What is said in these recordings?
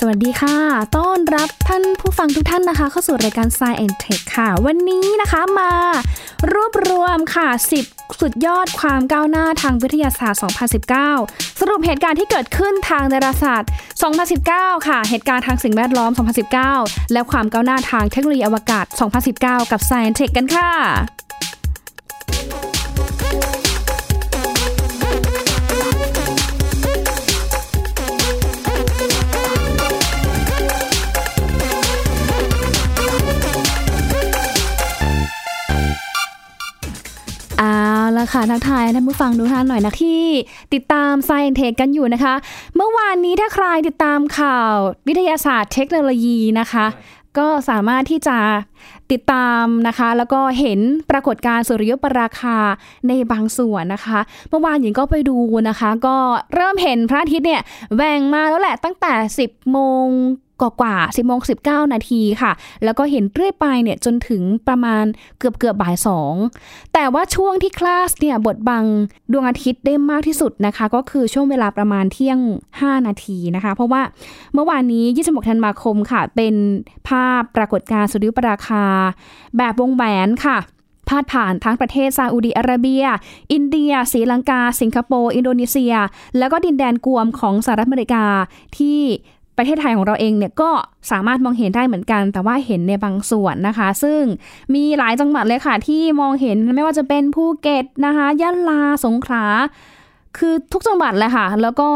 สวัสดีค่ะ ต้อนรับท่านผู้ฟังทุกท่านนะคะ เข้าสู่รายการ Science and Tech ค่ะ วันนี้นะคะมารวบรวมค่ะ 10 สุดยอดความก้าวหน้าทางวิทยาศาสตร์ 2019 สรุปเหตุการณ์ที่เกิดขึ้นทางดาราศาสตร์ 2019 ค่ะ เหตุการณ์ทางสิ่งแวดล้อม 2019 และความก้าวหน้าทางเทคโนโลยีอวกาศ 2019 กับ Science and Tech กันค่ะ ค่ะทักทายท่านผู้ฟังทุกท่านหน่อยนะที่ติดตาม Science Tech กันอยู่นะคะ เมื่อวานนี้ถ้าใครติดตามข่าววิทยาศาสตร์เทคโนโลยีนะคะ ก็สามารถที่จะติดตามนะคะ แล้วก็เห็นปรากฏการณ์สุริยุปราคาในบางส่วนนะคะ เมื่อวานหญิงก็ไปดูนะคะ ก็เริ่มเห็นพระอาทิตย์เนี่ยแหว่งมาแล้วแหละตั้งแต่ 10โมง กว่ากว่าสิบโมงสิบเก้านาทีค่ะ แล้วก็เห็นเรื่อยไปเนี่ยจนถึงประมาณเกือบเกือบบ่ายสองแต่ว่าช่วงที่คลาสเนี่ยบทบังดวงอาทิตย์ได้มากที่สุดนะคะ ก็คือช่วงเวลาประมาณเที่ยง 5 นาทีนะคะ เพราะว่าเมื่อวานนี้ 26 ธันวาคมค่ะ เป็นภาพปรากฏการณ์สุริยุปราคา แบบวงแหวนค่ะพาดผ่านทั้งประเทศซาอุดีอาระเบีย อินเดียศรีลังกา สิงคโปร์ อินโดนีเซีย แล้วก็ดินแดนกวมของสหรัฐอเมริกาที่ ประเทศไทยของเราเองเนี่ยก็สามารถมองเห็นได้เหมือนกัน แต่ว่าเห็นในบางส่วนนะคะ ซึ่งมีหลายจังหวัดเลยค่ะ ที่มองเห็นไม่ว่าจะเป็นภูเก็ตนะคะยะลาสงขลาคือทุกจังหวัดเลยค่ะ แล้วก็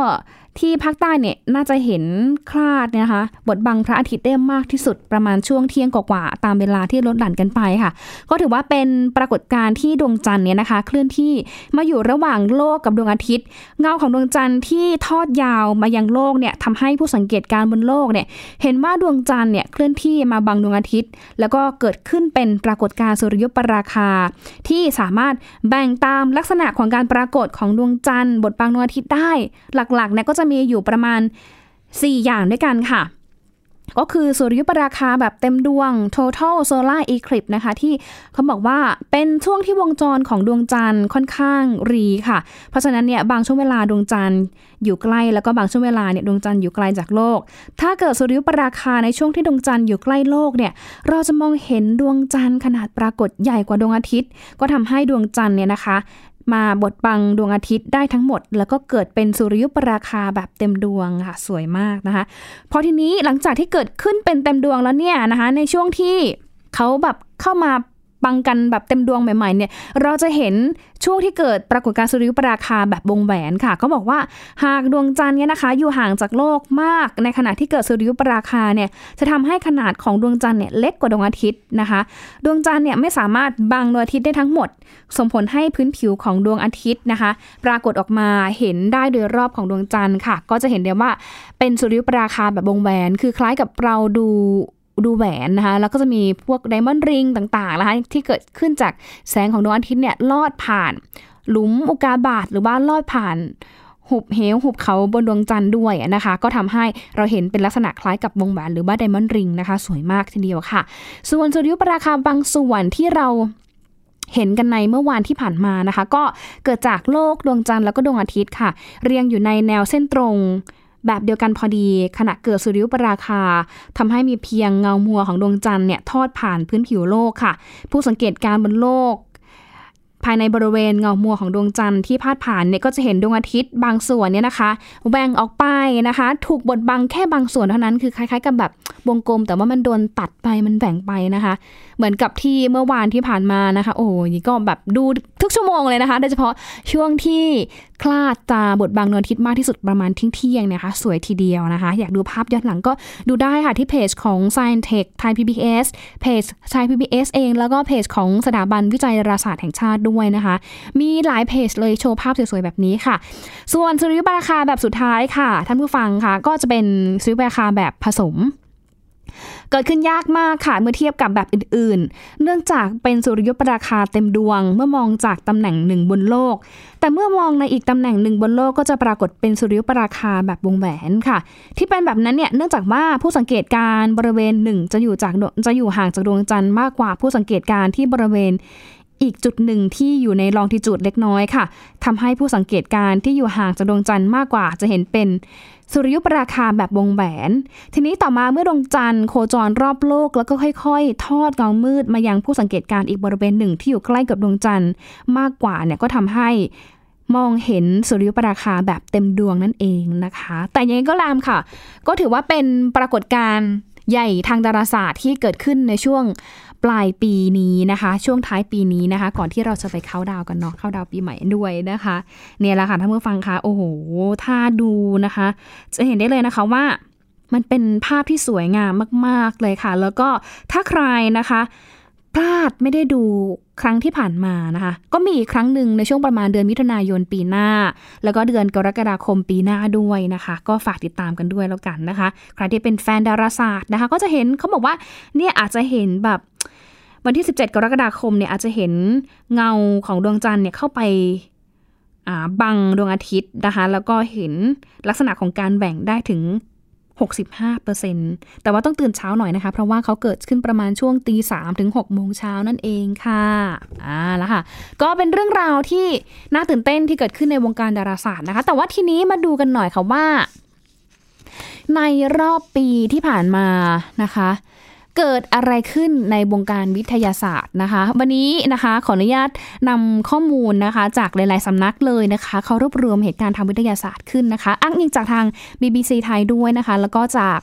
ที่ภาคใต้เนี่ยน่าจะเห็นคลาดนะคะบทบังพระอาทิตย์ได้มากที่สุดประมาณช่วงเที่ยงกว่าๆตามเวลาที่ลดหลั่นกันไปค่ะ ก็ถือว่าเป็นปรากฏการณ์ที่ดวงจันทร์เนี่ยนะคะ เคลื่อนที่มาอยู่ระหว่างโลกกับดวงอาทิตย์ เงาของดวงจันทร์ที่ทอดยาวมายังโลกเนี่ยทำให้ผู้สังเกตการณ์บนโลกเนี่ยเห็นว่าดวงจันทร์เนี่ยเคลื่อนที่มาบังดวงอาทิตย์ แล้วก็เกิดขึ้นเป็นปรากฏการณ์สุริยุปราคา ที่สามารถแบ่งตามลักษณะของการปรากฏของดวงจันทร์บทบังดวงอาทิตย์ได้ หลักๆเนี่ยก็จะจะมีอยู่ประมาณ 4 อย่างด้วยกันค่ะ ก็คือสุริยุปราคาแบบเต็มดวง total solar eclipse นะคะ ที่เขาบอกว่าเป็นช่วงที่วงจรของดวงจันทร์ค่อนข้างรีค่ะ เพราะฉะนั้นเนี่ยบางช่วงเวลาดวงจันทร์อยู่ใกล้แล้วก็บางช่วงเวลาเนี่ยดวงจันทร์อยู่ไกลจากโลก ถ้าเกิดสุริยุปราคาในช่วงที่ดวงจันทร์อยู่ใกล้โลกเนี่ยเราจะมองเห็นดวงจันทร์ขนาดปรากฏใหญ่กว่าดวงอาทิตย์ ก็ทำให้ดวงจันทร์เนี่ยนะคะ มาบดบังดวงอาทิตย์ได้ทั้งหมด แล้วก็เกิดเป็นสุริยุปราคาแบบเต็มดวงค่ะสวยมากนะคะพอทีนี้หลังจากที่เกิดขึ้นเป็นเต็มดวงแล้วเนี่ยนะคะในช่วงที่เขาแบบเข้ามา บังกันแบบเต็มดวงใหม่ๆเนี่ยเราจะเห็นช่วงที่เกิดปรากฏการณ์สุริยุปราคาแบบวงแหวนค่ะเขาบอกว่าหากดวงจันทร์เนี่ยนะคะ อยู่ห่างจากโลกมากในขณะที่เกิดสุริยุปราคาเนี่ยจะทำให้ขนาดของดวงจันทร์เนี่ยเล็กกว่าดวงอาทิตย์นะคะ ดวงจันทร์เนี่ยไม่สามารถบังดวงอาทิตย์ได้ทั้งหมด ส่งผลให้พื้นผิวของดวงอาทิตย์นะคะ ปรากฏออกมาเห็นได้โดยรอบของดวงจันทร์ค่ะ ก็จะเห็นได้ว่าเป็นสุริยุปราคาแบบวงแหวน คือคล้ายกับเราดู ดูแหวนนะคะ แล้วก็จะมีพวกไดมอนด์ริงต่างๆนะคะที่เกิดขึ้นจากแสงของดวงอาทิตย์เนี่ยลอดผ่าน หลุมอุกาบาตหรือว่าลอดผ่านหุบเหวหุบเขาบนดวงจันทร์ด้วยนะคะ ก็ทำให้เราเห็นเป็นลักษณะคล้ายกับวงแหวนหรือว่าไดมอนด์ริงนะคะ สวยมากทีเดียวค่ะ ส่วนสุริยุปราคาบางส่วนที่เราเห็นกันในเมื่อวานที่ผ่านมานะคะ ก็เกิดจากโลกดวงจันทร์แล้วก็ดวงอาทิตย์ค่ะ เรียงอยู่ในแนวเส้นตรง แบบเดียวกันพอดีขณะเกิดสุริยุปราคาทำให้มีเพียงเงามัวของดวงจันทร์เนี่ยทอดผ่านพื้นผิวโลกค่ะ ผู้สังเกตการณ์บนโลก ภายในบริเวณเงามัวของดวงจันทร์ที่พาดผ่านเนี่ยก็จะเห็นดวงอาทิตย์บางส่วนเนี่ยนะคะแหว่งออกไปนะคะ ถูกบดบังแค่บางส่วนเท่านั้นคือคล้ายๆ กับแบบวงกลม แต่ว่ามันโดนตัดไปมันแหว่งไปนะคะ เหมือนกับที่เมื่อวานที่ผ่านมานะคะ โอ้โหนี่ก็แบบดู ทุกชั่วโมงเลยนะคะ โดยเฉพาะช่วงที่คลาดตาบทบังดวงอาทิตย์มากที่สุดประมาณเที่ยงๆนะคะ สวยทีเดียวนะคะ อยากดูภาพย้อนหลังก็ดูได้ค่ะที่เพจของ Science Tech Thai PBS เพจ Thai PBS เอง แล้วก็เพจของสถาบันวิจัยดาราศาสตร์แห่งชาติด้วยนะคะ มีหลายเพจเลยโชว์ภาพสวยๆแบบนี้ค่ะ ส่วนสุริยุปราคาแบบสุดท้ายค่ะ ท่านผู้ฟังค่ะ ก็จะเป็นสุริยุปราคาแบบผสม เกิดขึ้นยากมากค่ะเมื่อเทียบกับแบบอื่นๆ เนื่องจากเป็นสุริยุปราคาเต็มดวง เมื่อมองจากตำแหน่งหนึ่งบนโลก แต่เมื่อมองในอีกตำแหน่งหนึ่งบนโลกก็จะปรากฏเป็นสุริยุปราคาแบบวงแหวนค่ะ ที่เป็นแบบนั้นเนี่ยเนื่องจากว่าผู้สังเกตการณ์บริเวณหนึ่งจะอยู่จากจะอยู่ห่างจากดวงจันทร์มากกว่าผู้สังเกตการณ์ที่บริเวณอีกจุดหนึ่งที่อยู่ในลองทิจูดเล็กน้อยค่ะทำให้ผู้สังเกตการที่อยู่ห่างจากดวงจันทร์มากกว่าจะเห็นเป็น สุริยุปราคาแบบวงแหวน ทีนี้ต่อมาเมื่อดวงจันทร์โคจรรอบโลก แล้วก็ค่อยๆ ทอดเงามืดมายังผู้สังเกตการอีกบริเวณหนึ่งที่อยู่ใกล้กับดวงจันทร์มากกว่าเนี่ยก็ทำให้มองเห็นสุริยุปราคาแบบเต็มดวงนั่นเองนะคะ แต่ยังไงก็ตามค่ะ ก็ถือว่าเป็นปรากฏการณ์ใหญ่ทางดาราศาสตร์ที่เกิดขึ้นในช่วง ปลายปีนี้นะคะ ช่วงท้ายปีนี้นะคะ ก่อนที่เราจะไปเข้าดาวกันเนาะเข้าดาวปีใหม่ด้วยนะคะ เนี่ยแหละค่ะท่านผู้ฟังคะโอ้โห ถ้าดูนะคะ จะเห็นได้เลยนะคะว่ามันเป็นภาพที่สวยงามมาก ๆ เลยค่ะ แล้วก็ถ้าใครนะคะ พลาดไม่ได้ดูครั้งที่ผ่านมานะคะ ก็มีอีกครั้งหนึ่งในช่วงประมาณเดือนมิถุนายนปีหน้า แล้วก็เดือนกรกฎาคมปีหน้าด้วยนะคะ ก็ฝากติดตามกันด้วยแล้วกันนะคะ ใครที่เป็นแฟนดาราศาสตร์นะคะ ก็จะเห็นเขาบอกว่าเนี่ยอาจจะเห็นแบบวันที่ 17 กรกฎาคมเนี่ยอาจจะเห็นเงาของดวงจันทร์เนี่ยเข้าไปบังดวงอาทิตย์นะคะ แล้วก็เห็นลักษณะของการแบ่งได้ถึง 65%แต่ว่าต้องตื่นเช้าหน่อยนะคะ เพราะว่าเขาเกิดขึ้นประมาณช่วงตีสามถึง6โมงเช้านั่นเองค่ะอ่าแล้วค่ะ ก็เป็นเรื่องราวที่น่าตื่นเต้นที่เกิดขึ้นในวงการดาราศาสตร์นะคะ แต่ว่าทีนี้มาดูกันหน่อยค่ะว่า ในรอบปีที่ผ่านมานะคะ เกิดอะไรขึ้นในวงการวิทยาศาสตร์นะคะ วันนี้นะคะขออนุญาตนำข้อมูลนะคะ จากหลายๆสำนักเลยนะคะเขารวบรวมเหตุการณ์ทางวิทยาศาสตร์ขึ้นนะคะ อ้างอิงจากทาง BBC ไทยด้วยนะคะ แล้วก็จาก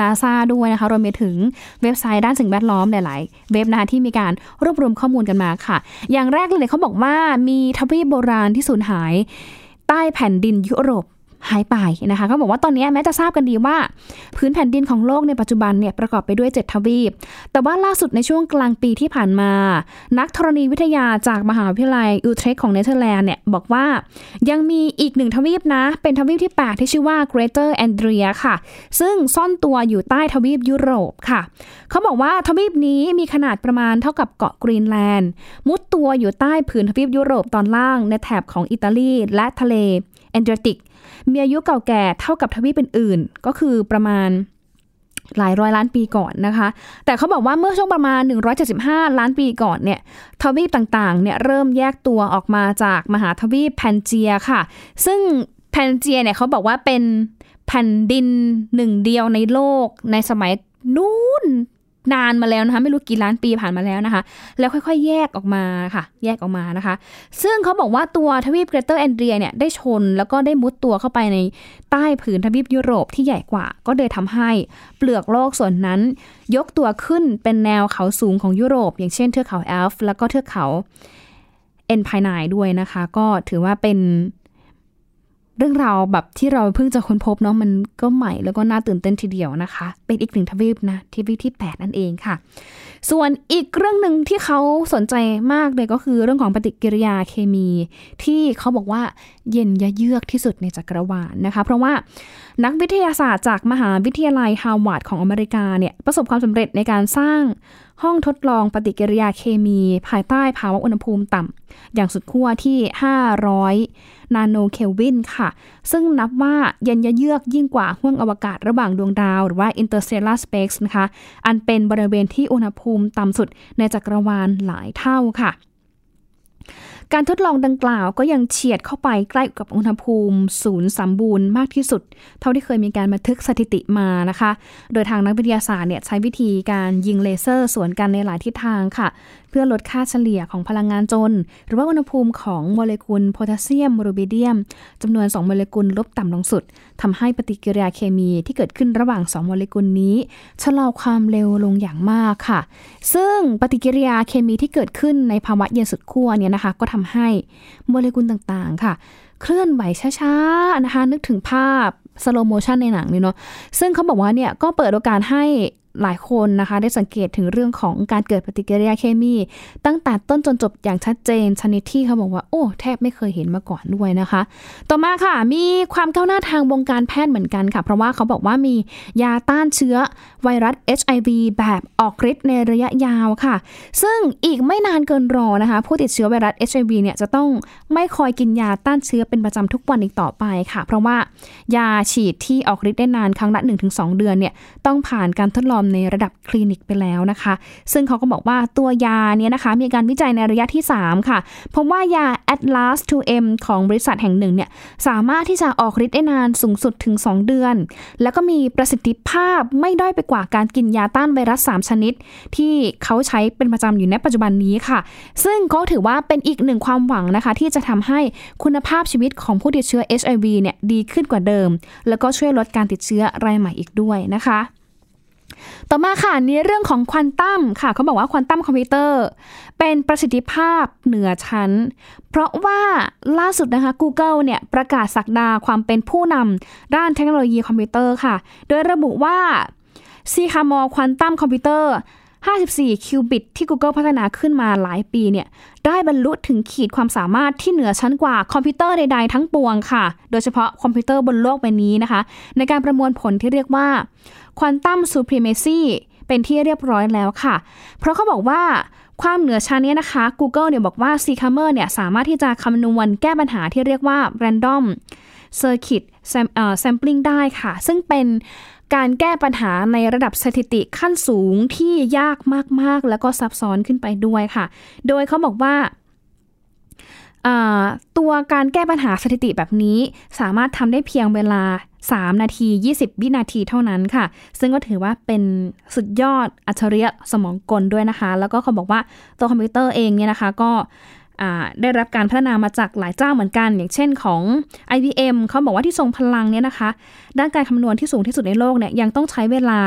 นาซาด้วยนะคะรวมไปถึงเว็บไซต์ด้านสิ่งแวดล้อมหลาย ๆ เว็บนะคะที่มีการรวบรวมข้อมูลกันมาค่ะ อย่างแรกเลยเขาบอกว่ามีทวีปโบราณที่สูญหายใต้แผ่นดินยุโรป หายไปนะคะเขาบอกว่าตอนนี้แม้จะทราบกันดีว่า พื้นแผ่นดินของโลกในปัจจุบันเนี่ยประกอบไปด้วย 7 ทวีป แต่ว่าล่าสุดในช่วงกลางปีที่ผ่านมา นักธรณีวิทยาจากมหาวิทยาลัยอูเทรคต์ของเนเธอร์แลนด์เนี่ยบอกว่ายังมีอีกหนึ่งทวีปนะ เป็นทวีปที่ 8 ที่ชื่อว่า Greater Andria ค่ะ ซึ่งซ่อนตัวอยู่ใต้ทวีปยุโรปค่ะ เขาบอกว่าทวีปนี้มีขนาดประมาณเท่ากับเกาะกรีนแลนด์ มุดตัวอยู่ใต้ผืนทวีปยุโรปตอนล่างในแถบของอิตาลีและทะเลแอนเดรติก มีอายุเก่าแก่เท่ากับทวีปอื่นๆ ก็คือประมาณหลายร้อยล้านปีก่อนนะคะ แต่เขาบอกว่าเมื่อช่วงประมาณ 175 ล้านปีก่อนเนี่ย ทวีปต่างๆ เนี่ยเริ่มแยกตัวออกมาจากมหาทวีปแพนเจียค่ะ ซึ่งแพนเจียเนี่ยเขาบอกว่าเป็นแผ่นดินหนึ่งเดียวในโลกในสมัยนู้น นานมาแล้วนะคะไม่รู้กี่ล้านปีผ่านมาแล้วนะคะ แล้วค่อยๆ แยกออกมาค่ะ แยกออกมานะคะ ซึ่งเขาบอกว่าตัวทวีป Greater Adria เนี่ยได้ชนแล้วก็ได้มุดตัวเข้าไปในใต้ผืนทวีปยุโรปที่ใหญ่กว่า ก็เลยทำให้เปลือกโลกส่วนนั้น ยกตัวขึ้นเป็นแนวเขาสูงของยุโรป อย่างเช่นเทือกเขาแอลฟ์แล้วก็เทือกเขาเอ็นพายนด้วยนะคะ ก็ถือว่าเป็น เรื่องราวแบบที่เราเพิ่งจะค้นพบเนาะมันก็ใหม่แล้วก็น่าตื่นเต้นทีเดียวนะคะ เป็นอีกหนึ่งทวีปนะทวีปที่ 8 นั่นเองค่ะ ส่วนอีกเรื่องหนึ่งที่เขาสนใจมากเลยก็คือเรื่องของปฏิกิริยาเคมี ที่เขาบอกว่าเย็นยะเยือกที่สุดในจักรวาลนนะคะ เพราะว่านักวิทยาศาสตร์จากมหาวิทยาลัยฮาวาดของอเมริกาเนี่ยประสบความสำเร็จในการสร้าง ห้องทดลองปฏิกิริยาเคมีภายใต้ภาวะอุณหภูมิต่ำ อย่างสุดขั้วที่ 500 นาโนเคลวินค่ะ ซึ่งนับว่าเย็นยะเยือกยิ่งกว่าห้วงอวกาศระหว่างดวงดาว หรือว่า interstellar space นะคะ อันเป็นบริเวณที่อุณหภูมิต่ำสุดในจักรวาลหลายเท่าค่ะ การทดลองดังกล่าวก็ยังเฉียดเข้าไปใกล้กับอุณหภูมิศูนย์สมบูรณ์มากที่สุด เท่าที่เคยมีการบันทึกสถิติมานะคะ โดยทางนักวิทยาศาสตร์เนี่ยใช้วิธีการยิงเลเซอร์สวนกันในหลายทิศทางค่ะ เพื่อลดค่าเฉลี่ยของพลังงานจน หรือว่าอุณหภูมิของโมเลกุลโพแทสเซียมรูบิเดียมจำนวน 2 โมเลกุลลบต่ำลงสุดทำให้ปฏิกิริยาเคมีที่เกิดขึ้นระหว่าง 2 โมเลกุลนี้ชะลอความเร็วลงอย่างมากค่ะ ซึ่งปฏิกิริยาเคมีที่เกิดขึ้นในภาวะเย็นสุดขั้วเนี่ยนะคะก็ทำให้โมเลกุลต่างๆค่ะ เคลื่อนไหวช้าๆนะคะนึกถึงภาพ slow motion ในหนังนี่เนาะซึ่งเขาบอกว่าเนี่ยก็เปิดโอกาสให้ หลายคนนะคะ ได้สังเกตถึงเรื่องของการเกิดปฏิกิริยาเคมี ตั้งแต่ต้นจนจบอย่างชัดเจน ชนิดที่เขาบอกว่าโอ้แทบไม่เคยเห็นมาก่อนด้วยนะคะ ต่อมาค่ะมีความก้าวหน้าทางวงการแพทย์เหมือนกันค่ะ เพราะว่าเขาบอกว่ามียาต้านเชื้อไวรัส HIV แบบออกฤทธิ์ในระยะยาวค่ะ ซึ่งอีกไม่นานเกินรอนะคะ ผู้ติดเชื้อไวรัส HIV เนี่ยจะต้องไม่คอยกินยาต้านเชื้อเป็นประจำทุกวันอีกต่อไปค่ะ เพราะว่ายาฉีดที่ออกฤทธิ์ได้นานครั้งละ1-2 เดือนเนี่ยต้องผ่านการทดลองมในระดับคลินิกไปแล้วนะคะ ซึ่งเขาก็บอกว่าตัวยาเนี้ยนะคะ มีการวิจัยในระยะที่ 3 ค่ะพบว่ายา Atlas 2M ของบริษัทแห่งหนึ่งเนี่ยสามารถที่จะออกฤทธิ์ได้นานสูงสุดถึง 2 เดือน แล้วก็มีประสิทธิภาพไม่ด้อยไปกว่าการกินยาต้านไวรัส 3 ชนิด ที่เขาใช้เป็นประจำอยู่ในปัจจุบันนี้ค่ะ ซึ่งเขาถือว่าเป็นอีกหนึ่งความหวังนะคะ ที่จะทำให้คุณภาพชีวิตของผู้ติดเชื้อ HIV เนี่ยดีขึ้นกว่าเดิม แล้วก็ช่วยลดการติดเชื้อรายใหม่อีกด้วยนะคะ ต่อมาค่ะในเรื่องของควอนตัมค่ะเขาบอกว่าควอนตัมคอมพิวเตอร์ เป็นประสิทธิภาพเหนือชั้น เพราะว่าล่าสุดนะคะ Google เนี่ยประกาศศักดาความเป็นผู้นำด้านเทคโนโลยีคอมพิวเตอร์ค่ะ โดยระบุว่า Sycamore ควอนตัมคอมพิวเตอร์ 54 คิวบิตที่ Google พัฒนาขึ้นมาหลายปีเนี่ยได้บรรลุถึงขีดความสามารถที่เหนือชั้นกว่าคอมพิวเตอร์ใดๆทั้งปวงค่ะ โดยเฉพาะคอมพิวเตอร์บนโลกใบนี้นะคะ ในการประมวลผลที่เรียกว่า Quantum Supremacy เป็นที่เรียบร้อยแล้วค่ะ เพราะเขาบอกว่าความเหนือชั้นนี้นะคะ Google เนี่ยบอกว่า S Y C A M O R E เนี่ยสามารถที่จะคำนวณแก้ปัญหาที่เรียกว่า Random Circuit Sampling ได้ค่ะ ซึ่งเป็นการแก้ปัญหาในระดับสถิติขั้นสูงที่ยากมาก ๆ แล้วก็ซับซ้อนขึ้นไปด้วยค่ะ โดยเขาบอกว่าตัวการแก้ปัญหาสถิติแบบนี้ สามารถทำได้เพียงเวลา 3 นาที 20 วินาทีเท่านั้นค่ะ ซึ่งก็ถือว่าเป็นสุดยอดอัจฉริยะสมองกลด้วยนะคะ แล้วก็เขาบอกว่าตัวคอมพิวเตอร์เองเนี่ยนะคะก็ได้รับการพัฒนามาจากหลายเจ้าเหมือนกัน อย่างเช่นของ IBM เขาบอกว่าที่ทรงพลังเนี่ยนะคะ ด้านการคำนวณที่สูงที่สุดในโลกเนี่ยยังต้องใช้เวลา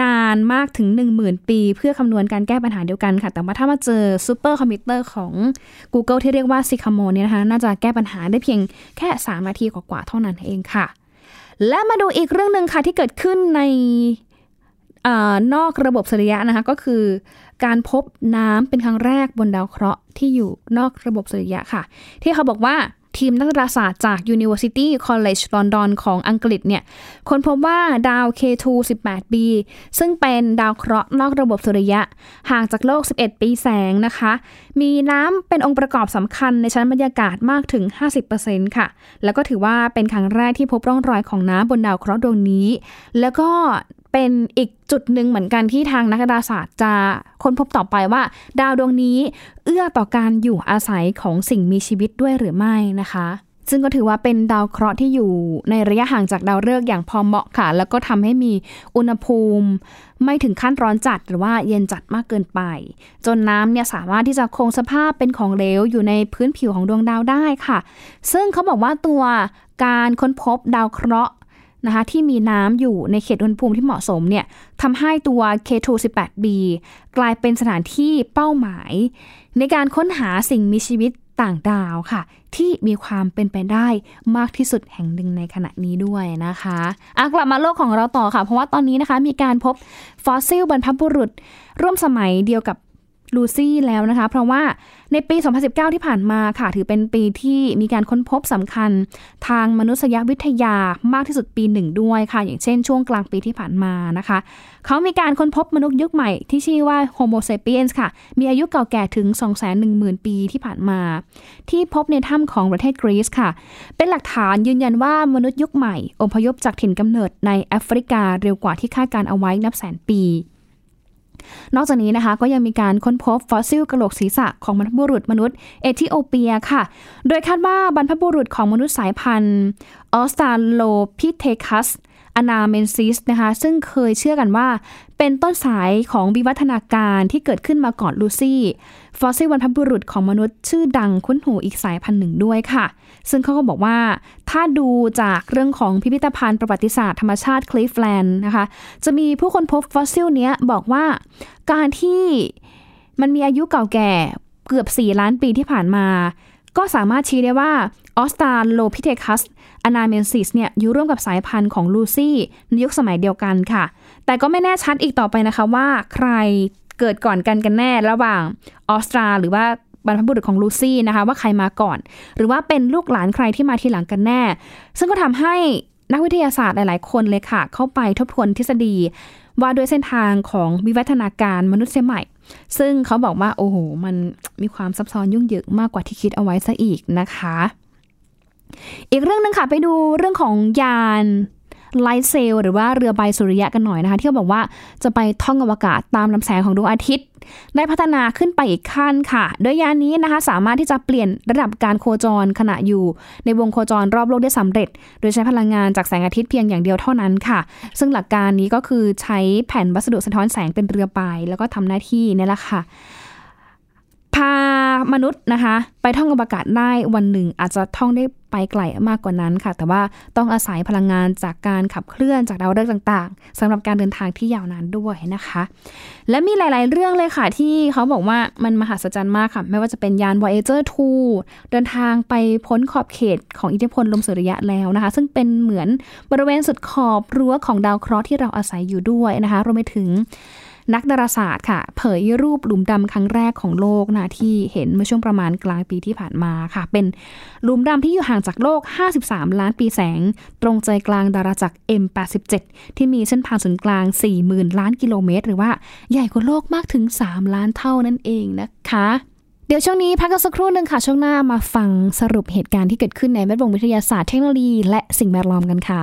นานมากถึง 10,000 ปี เพื่อคำนวณการแก้ปัญหาเดียวกันค่ะ แต่ว่าถ้ามาเจอซูเปอร์คอมพิวเตอร์ของ Google ที่เรียกว่า S Y C A M O R E เนี่ยนะคะ น่าจะแก้ปัญหาได้เพียงแค่ 3 นาทีกว่าๆเท่านั้นเองค่ะ และมาดูอีกเรื่องหนึ่งค่ะที่เกิดขึ้นในนอกระบบสุริยะนะคะก็คือ การพบน้ำเป็นครั้งแรกบนดาวเคราะห์ที่อยู่นอกระบบสุริยะค่ะ ที่เขาบอกว่า ทีมนักดาราศาสตร์จาก University College London ของอังกฤษเนี่ยค้นพบว่าดาว K2 18b ซึ่งเป็นดาวเคราะห์นอกระบบสุริยะ ห่างจากโลก 11 ปีแสงนะคะ มีน้ำเป็นองค์ประกอบสำคัญในชั้นบรรยากาศมากถึง 50%ค่ะ แล้วก็ถือว่าเป็นครั้งแรกที่พบร่องรอยของน้ำบนดาวเคราะห์ดวงนี้ แล้วก็ เป็นอีกจุดหนึ่งเหมือนกันที่ทางนักดาราศาสตร์จะค้นพบต่อไปว่า ดาวดวงนี้เอื้อต่อการอยู่อาศัยของสิ่งมีชีวิตด้วยหรือไม่นะคะ ซึ่งก็ถือว่าเป็นดาวเคราะห์ที่อยู่ในระยะห่างจากดาวฤกษ์อย่างพอเหมาะค่ะ แล้วก็ทำให้มีอุณหภูมิ ไม่ถึงขั้นร้อนจัดหรือว่าเย็นจัดมากเกินไป จนน้ำเนี่ยสามารถที่จะคงสภาพเป็นของเหลวอยู่ในพื้นผิวของดวงดาวได้ค่ะ ซึ่งเขาบอกว่าตัวการค้นพบดาวเคราะห์ นะคะที่มีน้ำอยู่ในเขตอุณหภูมิที่เหมาะสมเนี่ยทำให้ตัว K218b กลายเป็นสถานที่เป้าหมาย ในการค้นหาสิ่งมีชีวิตต่างดาวค่ะ ที่มีความเป็นไปได้มากที่สุดแห่งหนึ่งในขณะนี้ด้วยนะคะอะกลับมาโลกของเราต่อค่ะ เพราะว่าตอนนี้นะคะมีการพบฟอสซิลบรรพบุรุษ ร่วมสมัยเดียวกับ ลูซี่แล้วนะคะ เพราะว่าในปี 2019 ที่ผ่านมาค่ะ ถือเป็นปีที่มีการค้นพบสำคัญทางมนุษยวิทยามากที่สุดปีหนึ่งด้วยค่ะ อย่างเช่นช่วงกลางปีที่ผ่านมานะคะ เขามีการค้นพบมนุษย์ยุคใหม่ที่ชื่อว่า Homo sapiens ค่ะ มีอายุเก่าแก่ถึง 210,000 ปีที่ผ่านมา ที่พบในถ้ำของประเทศกรีซค่ะ เป็นหลักฐานยืนยันว่ามนุษย์ยุคใหม่อพยพจากถิ่นกำเนิดในแอฟริกาเร็วกว่าที่คาดการเอาไว้นับแสนปี นอกจากนี้นะคะก็ยังมีการค้นพบฟอสซิลกะโหลกศีรษะของบรรพบุรุษมนุษย์เอธิโอเปียค่ะ โดยคาดว่าบรรพบุรุษของมนุษย์สายพันธุ์ออสตราโลพิเทคัส อนาเมนซิสนะคะซึ่งเคยเชื่อกันว่า เป็นต้นสายของวิวัฒนาการที่เกิดขึ้นมาก่อนลูซี่ฟอสซิลบรรพบุรุษของมนุษย์ชื่อดังคุ้นหูอีกสายพันธุ์หนึ่งด้วยค่ะ ซึ่งเขาก็บอกว่า ถ้าดูจากเรื่องของพิพิธภัณฑ์ประวัติศาสตร์ธรรมชาติคลีฟแลนด์นะคะ จะมีผู้คนพบฟอสซิลเนี้ยบอกว่าการที่มันมีอายุเก่าแก่เกือบ 4 ล้านปีที่ผ่านมา ก็สามารถชี้ได้ว่าออสตราโลพิเทคัส อนาเมนซิสเนี่ยอยู่ร่วมกับสายพันธุ์ของลูซี่ในยุคสมัยเดียวกันค่ะ แต่ก็ไม่แน่ชัดอีกต่อไปนะคะว่าใครเกิดก่อนกันกันแน่ระหว่างออสตราหรือว่าบรรพบุรุษของลูซี่นะคะว่าใครมาก่อน หรือว่าเป็นลูกหลานใครที่มาทีหลังกันแน่ ซึ่งก็ทำให้นักวิทยาศาสตร์หลาย ๆ คนเลยค่ะ เข้าไปทบทวนทฤษฎี ว่าด้วยเส้นทางของวิวัฒนาการมนุษย์ใหม่ซึ่งเขาบอกว่าโอ้โห มันมีความซับซ้อนยุ่งเหยิงมากกว่าที่คิดเอาไว้ซะอีกนะคะ อีกเรื่องนึงค่ะไปดูเรื่องของยานไลท์เซลหรือว่าเรือใบสุริยะกันหน่อยนะคะ ที่เขาบอกว่าจะไปท่องอวกาศตามลำแสงของดวงอาทิตย์ ได้พัฒนาขึ้นไปอีกขั้นค่ะ โดยยานนี้นะคะ สามารถที่จะเปลี่ยนระดับการโคจรขณะอยู่ ในวงโคจรรอบโลกได้สำเร็จ โดยใช้พลังงานจากแสงอาทิตย์เพียงอย่างเดียวเท่านั้นค่ะ ซึ่งหลักการนี้ก็คือใช้แผ่นวัสดุสะท้อนแสงเป็นเรือใบแล้วก็ทำหน้าที่นี่แหละค่ะพา มนุษย์นะคะ ไปท่องอวกาศได้วันหนึ่ง อาจจะท่องได้ไปไกลมากกว่านั้นค่ะ แต่ว่าต้องอาศัยพลังงานจากการขับเคลื่อนจากดาวฤกษ์ต่าง ๆสำหรับการเดินทางที่ยาวนานด้วยนะคะ และมีหลาย ๆ เรื่องเลยค่ะที่เขาบอกว่ามันมหัศจรรย์มากค่ะ ไม่ว่าจะเป็นยาน Voyager 2 เดินทางไปพ้นขอบเขตของอิทธิพลลมสุริยะแล้วนะคะ ซึ่งเป็นเหมือนบริเวณสุดขอบรั้วของดาวเคราะห์ที่เราอาศัยอยู่ด้วยนะคะรวมไปถึง นักดาราศาสตร์ค่ะ เผยรูปหลุมดำครั้งแรกของโลกนะที่เห็นเมื่อช่วงประมาณกลางปีที่ผ่านมาค่ะ เป็นหลุมดำที่อยู่ห่างจากโลก 53 ล้านปีแสง ตรงใจกลางดาราจักร M87 ที่มีเส้นผ่านศูนย์กลาง 40,000 ล้านกิโลเมตร หรือว่าใหญ่กว่าโลกมากถึง 3 ล้านเท่านั่นเองนะคะเดี๋ยวช่วงนี้พักกันสักครู่หนึ่งค่ะ ช่วงหน้ามาฟังสรุปเหตุการณ์ที่เกิดขึ้นในแวดวงวิทยาศาสตร์เทคโนโลยี และสิ่งแวดล้อมกันค่ะ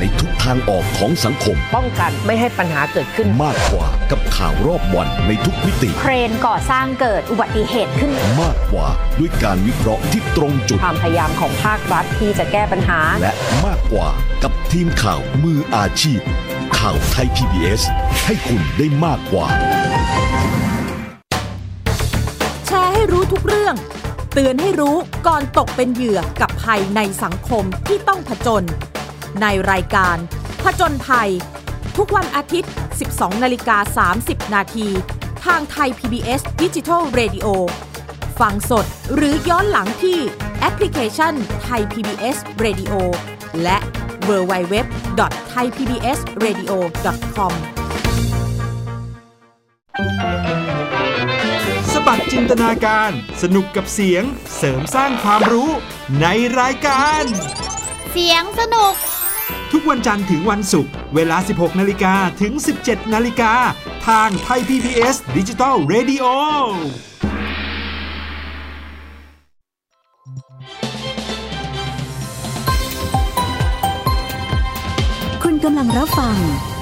ในทุกทางออกของสังคม ป้องกันไม่ให้ปัญหาเกิดขึ้น มากกว่ากับข่าวรอบวันในทุกมิติ เครนก่อสร้างเกิดอุบัติเหตุขึ้น มากกว่าด้วยการวิเคราะห์ที่ตรงจุด ความพยายามของภาครัฐที่จะแก้ปัญหา และมากกว่ากับทีมข่าวมืออาชีพ ข่าวไทย PBS ให้คุณได้มากกว่า แชร์ให้รู้ทุกเรื่อง เตือนให้รู้ก่อนตกเป็นเหยื่อกับภัยในสังคมที่ต้องผจญ ในรายการผจญภัย ทุกวันอาทิตย์ 12นาฬิกา30 นาที ทางไทย PBS d i g i ดิ Radio ฟังสดหรือย้อนหลังที่แอปพลิเคชันไทย PBS Radio และ w w w t h a i PBS Radio com สะบัดจินตนาการ สนุกกับเสียง เสริมสร้างความรู้ในรายการ เสียงสนุก ทุกวันจันทร์ถึงวันศุกร์เวลา 16 นาฬิกาถึง 17 นาฬิกา ทางไทย PBS ดิจิตอล Radio คุณกำลังรับฟัง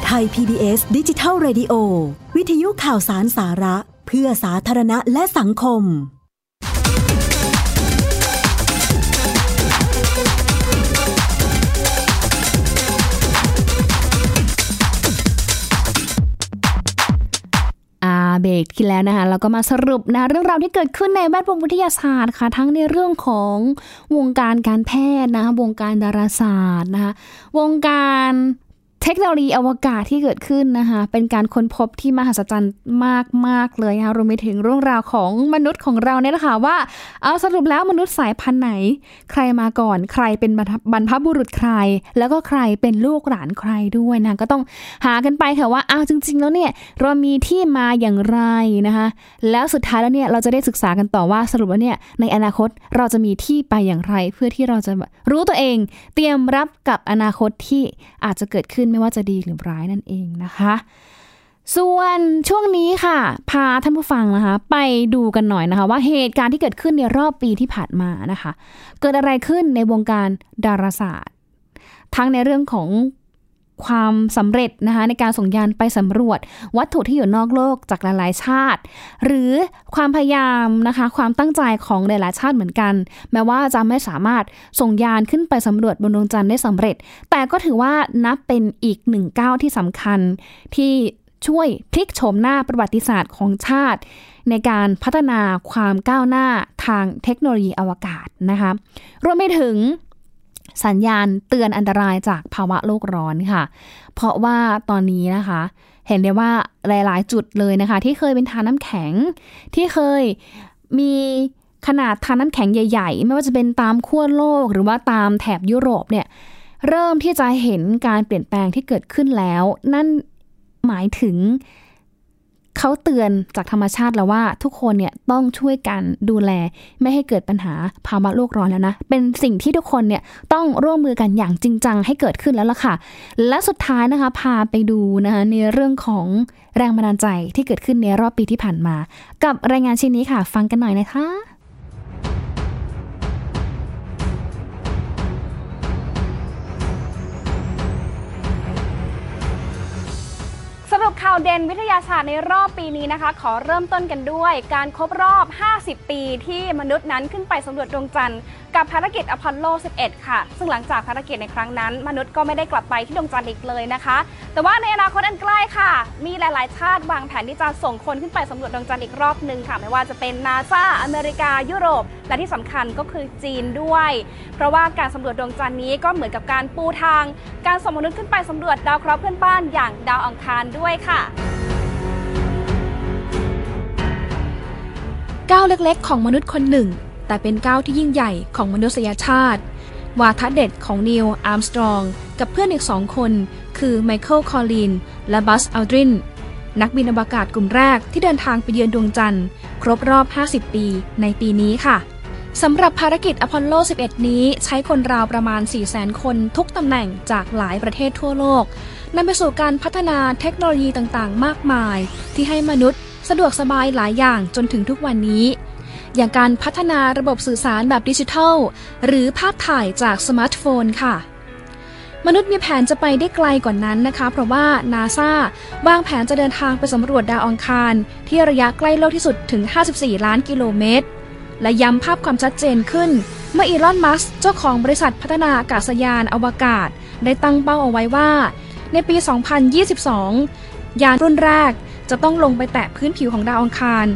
ไทย PBS ดิจิทัล Radio วิทยุข่าวสารสาระ เพื่อสาธารณะและสังคม อาเบรกที่แล้วนะคะเราก็มาสรุปนะเรื่องราวที่เกิดขึ้นในแวดวงวิทยาศาสตร์ค่ะ ทั้งในเรื่องของวงการการแพทย์นะคะวงการดาราศาสตร์นะคะวงการ เทคโนโลยีอวกาศที่เกิดขึ้นนะคะ เป็นการค้นพบที่มหัศจรรย์มาก ๆ เลยนะคะรวมไปถึงเรื่องราวของมนุษย์ของเราเนี่ยแหละค่ะว่า เอาสรุปแล้วมนุษย์สายพันธุ์ไหน ใครมาก่อน ใครเป็นบรรพบุรุษใคร แล้วก็ใครเป็นลูกหลานใครด้วยนะก็ต้องหากันไปค่ะว่าเอาจริง ๆ แล้วเนี่ยเรามีที่มาอย่างไรนะคะแล้วสุดท้ายแล้วเนี่ยเราจะได้ศึกษากันต่อว่าสรุปแล้วเนี่ยในอนาคตเราจะมีที่ไปอย่างไร เพื่อที่เราจะรู้ตัวเอง เตรียมรับกับอนาคตที่อาจจะเกิดขึ้นไม่ว่าจะดีหรือร้ายนั่นเองนะคะ ส่วนช่วงนี้ค่ะ พาท่านผู้ฟังนะคะ ไปดูกันหน่อยนะคะ ว่าเหตุการณ์ที่เกิดขึ้นในรอบปีที่ผ่านมานะคะ เกิดอะไรขึ้นในวงการดาราศาสตร์ ทั้งในเรื่องของ ความสำเร็จนะคะในการส่งยานไปสำรวจ วัตถุที่อยู่นอกโลกจากหลายๆ ชาติ หรือความพยายามนะคะความตั้งใจของหลายๆชาติเหมือนกัน แม้ว่าจะไม่สามารถส่งยานขึ้นไปสำรวจบนดวงจันทร์ได้สำเร็จ แต่ก็ถือว่านับเป็นอีกหนึ่งก้าวที่สำคัญ ที่ช่วยพลิกโฉมหน้าประวัติศาสตร์ของชาติ ในการพัฒนาความก้าวหน้าทางเทคโนโลยีอวกาศนะคะรวมไปถึง สัญญาณเตือนอันตรายจากภาวะโลกร้อนค่ะ เพราะว่าตอนนี้นะคะ เห็นได้ว่าหลาย ๆ จุดเลยนะคะ ที่เคยเป็นทานน้ำแข็ง ที่เคยมีขนาดทานน้ำแข็งใหญ่ ๆ ไม่ว่าจะเป็นตามขั้วโลกหรือว่าตามแถบยุโรปเนี่ยเริ่มที่จะเห็นการเปลี่ยนแปลงที่เกิดขึ้นแล้ว นั่นหมายถึง เขาเตือนจากธรรมชาติแล้วว่าทุกคนเนี่ยต้องช่วยกันดูแล ไม่ให้เกิดปัญหาภาวะโลกร้อนแล้วนะ เป็นสิ่งที่ทุกคนเนี่ยต้องร่วมมือกันอย่างจริงจังให้เกิดขึ้นแล้วล่ะค่ะ และสุดท้ายนะคะพาไปดูนะคะในเรื่องของแรงบันดาลใจที่เกิดขึ้นในรอบปีที่ผ่านมา กับรายงานชิ้นนี้ค่ะ ฟังกันหน่อยนะคะ รุปข่าวเด่นวิทยาศาสตร์ในรอบปีนี้นะคะ ขอเริ่มต้นกันด้วย การครบรอบ 50 ปีที่มนุษย์นั้นขึ้นไปสำรวจดวงจันทร์กับภารกิจอพอลโล 11 ค่ะ ซึ่งหลังจากภารกิจในครั้งนั้น มนุษย์ก็ไม่ได้กลับไปที่ดวงจันทร์อีกเลยนะคะ แต่ว่าในอนาคตอันใกล้ค่ะ มีหลาย ๆ ชาติวางแผนที่จะส่งคนขึ้นไปสำรวจดวงจันทร์อีกรอบหนึ่งค่ะ ไม่ว่าจะเป็นนาซาอเมริกา ยุโรปและที่สำคัญก็คือจีนด้วย เพราะว่าการสำรวจดวงจันทร์นี้ก็เหมือนกับการปูทาง การส่งมนุษย์ขึ้นไปสำรวจดาวเคราะห์เพื่อนบ้านอย่างดาวอังคารด้วยค่ะก้าวเล็กๆ ของมนุษย์คนหนึ่ง แต่เป็นก้าวที่ยิ่งใหญ่ของมนุษยชาติ วาทะเด็ดของนีล อาร์มสตรอง กับเพื่อนอีกสองคน คือไมเคิลคอลลินส์และบัซ อัลดริน นักบินอวกาศกลุ่มแรกที่เดินทางไปเยือนดวงจันทร์ ครบรอบ 50 ปีในปีนี้ค่ะ สำหรับภารกิจอพอลโล 11 นี้ใช้คนราวประมาณ 400,000 คนทุกตำแหน่งจากหลายประเทศทั่วโลกนำไปสู่การพัฒนาเทคโนโลยีต่างๆ มากมาย ที่ให้มนุษย์ สะดวกสบายหลายอย่างจนถึงทุกวันนี้ อย่างการพัฒนาระบบสื่อสารแบบดิจิทัล หรือภาพถ่ายจากสมาร์ทโฟนค่ะ มนุษย์มีแผนจะไปได้ไกลกว่านั้นนะคะ เพราะว่านาซาวางแผนจะเดินทางไปสำรวจดาวอังคาร ที่ระยะใกล้โลกที่สุดถึง 54 ล้านกิโลเมตร และย้ำภาพความชัดเจนขึ้น เมื่ออีลอน มัสก์เจ้าของบริษัทพัฒนาอากาศยานอวกาศ ได้ตั้งเป้าเอาไว้ว่า ในปี 2022 ยานรุ่นแรกจะต้องลงไปแตะพื้นผิวของดาวอังคาร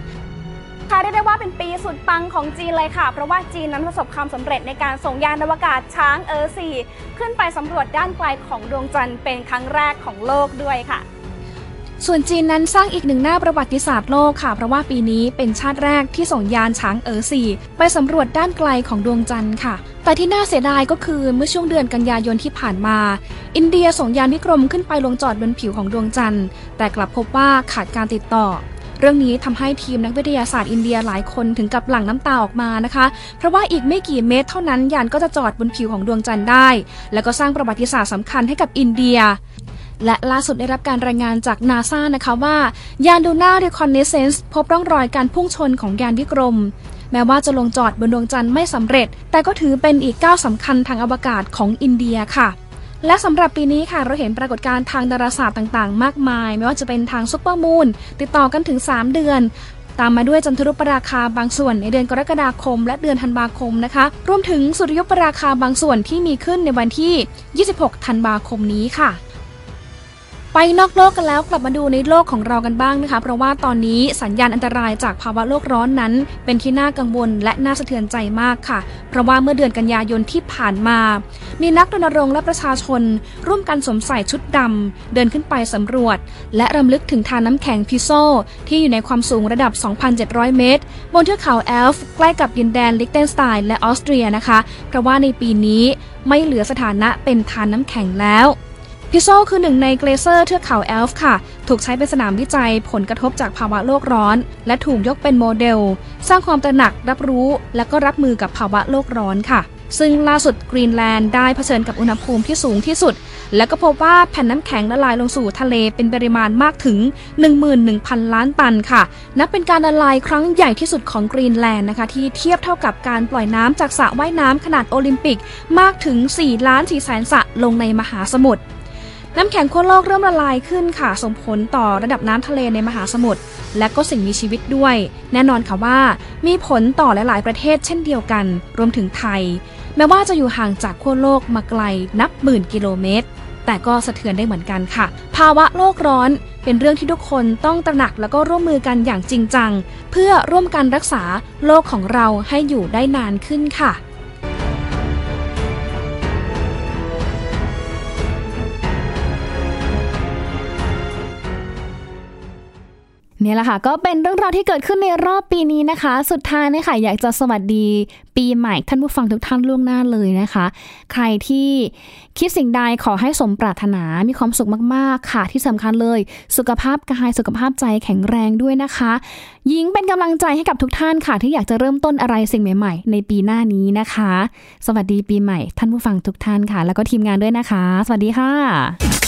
ค่ะเรียกได้ว่าเป็นปีสุดปังของจีนเลยค่ะ เพราะว่าจีนนั้นประสบความสำเร็จในการส่งยานอวกาศช้างเออร์4ขึ้นไปสำรวจด้านไกลของดวงจันทร์เป็นครั้งแรกของโลกด้วยค่ะ ส่วนจีนนั้นสร้างอีกหนึ่งหน้าประวัติศาสตร์โลกค่ะ เพราะว่าปีนี้เป็นชาติแรกที่ส่งยานช้างเอ๋อสี่ไปสำรวจด้านไกลของดวงจันทร์ค่ะ แต่ที่น่าเสียดายก็คือเมื่อช่วงเดือนกันยายนที่ผ่านมา อินเดียส่งยานวิกรมขึ้นไปลงจอดบนผิวของดวงจันทร์ แต่กลับพบว่าขาดการติดต่อเรื่องนี้ทำให้ทีมนักวิทยาศาสตร์อินเดียหลายคนถึงกับหลั่งน้ำตาออกมานะคะ เพราะว่าอีกไม่กี่เมตรเท่านั้นยานก็จะจอดบนผิวของดวงจันทร์ได้ แล้วก็สร้างประวัติศาสตร์สำคัญให้กับอินเดีย และล่าสุดได้รับการรายงานจากนาซานะคะว่า ยาน Lunar Reconnaissance พบร่องรอยการพุ่งชนของยานวิกรม แม้ว่าจะลงจอดบนดวงจันทร์ไม่สำเร็จ แต่ก็ถือเป็นอีกก้าวสำคัญทางอวกาศของอินเดียค่ะและสำหรับปีนี้ค่ะ เราเห็นปรากฏการณ์ทางดาราศาสตร์ต่างๆ มากมาย ไม่ว่าจะเป็นทางซุปเปอร์มูนติดต่อกันถึง 3 เดือน ตามมาด้วยจันทรุปราคาบางส่วนในเดือนกรกฎาคม และเดือนธันวาคมนะคะ รวมถึงสุริยุปราคาบางส่วนที่มีขึ้นในวันที่ 26 ธันวาคมนี้ค่ะ ไปนอกโลกกันแล้วกลับมาดูในโลกของเรากันบ้างนะคะ เพราะว่าตอนนี้สัญญาณอันตรายจากภาวะโลกร้อนนั้น เป็นที่น่ากังวลและน่าสะเทือนใจมากค่ะ เพราะว่าเมื่อเดือนกันยายนที่ผ่านมา มีนักรณรงค์และประชาชน ร่วมกันสวมใส่ชุดดำเดินขึ้นไปสำรวจ และรำลึกถึงธารน้ำแข็งพิโซล ที่อยู่ในความสูงระดับ 2,700 เมตร บนเทือกเขาแอลป์ใกล้กับดินแดนลิกเทนสไตน์และออสเตรียนะคะ เพราะว่าในปีนี้ไม่เหลือสถานะเป็นธารน้ำแข็งแล้ว พิโซลคือหนึ่งใน glacier เทือกเขาแอลป์ค่ะ ถูกใช้เป็นสนามวิจัยผลกระทบจากภาวะโลกร้อน และถูกยกเป็นโมเดล สร้างความตระหนักรับรู้ และก็รับมือกับภาวะโลกร้อนค่ะ ซึ่งล่าสุดกรีนแลนด์ได้เผชิญกับอุณหภูมิที่สูงที่สุด และก็พบว่าแผ่นน้ำแข็งละลายลงสู่ทะเลเป็นปริมาณมากถึง 11,000 ล้านตันค่ะ นับเป็นการละลายครั้งใหญ่ที่สุดของกรีนแลนด์นะคะ ที่เทียบเท่ากับการปล่อยน้ำจากสระว่ายน้ำขนาดโอลิมปิกมากถึง4ล้าน4แสนสระลงในมหาสมุทร น้ำแข็งขั้วโลกเริ่มละลายขึ้นค่ะ ส่งผลต่อระดับน้ำทะเลในมหาสมุทรและก็สิ่งมีชีวิตด้วย แน่นอนค่ะว่า มีผลต่อหลาย ๆ ประเทศเช่นเดียวกัน รวมถึงไทย แม้ว่าจะอยู่ห่างจากขั้วโลกมาไกลนับหมื่นกิโลเมตร แต่ก็สะเทือนได้เหมือนกันค่ะ ภาวะโลกร้อนเป็นเรื่องที่ทุกคนต้องตระหนักแล้วก็ร่วมมือกันอย่างจริงจัง เพื่อร่วมกันรักษาโลกของเราให้อยู่ได้นานขึ้นค่ะ นี่ยแหละค่ะก็เป็นเรื่องราวที่เกิดขึ้นในรอบปีนี้นะคะ สุดท้ายนะคะอยากจะสวัสดีปีใหม่ท่านผู้ฟังทุกท่านล่วงหน้าเลยนะคะ ใครที่คิดสิ่งใดขอให้สมปรารถนามีความสุขมาก ๆ ค่ะ ที่สำคัญเลย สุขภาพกายสุขภาพใจแข็งแรงด้วยนะคะยิงเป็นกำลังใจให้กับทุกท่านค่ะ ที่อยากจะเริ่มต้นอะไรสิ่งใหม่ ๆ ในปีหน้านี้นะคะ สวัสดีปีใหม่ท่านผู้ฟังทุกท่านค่ะ แล้วก็ทีมงานด้วยนะคะ สวัสดีค่ะ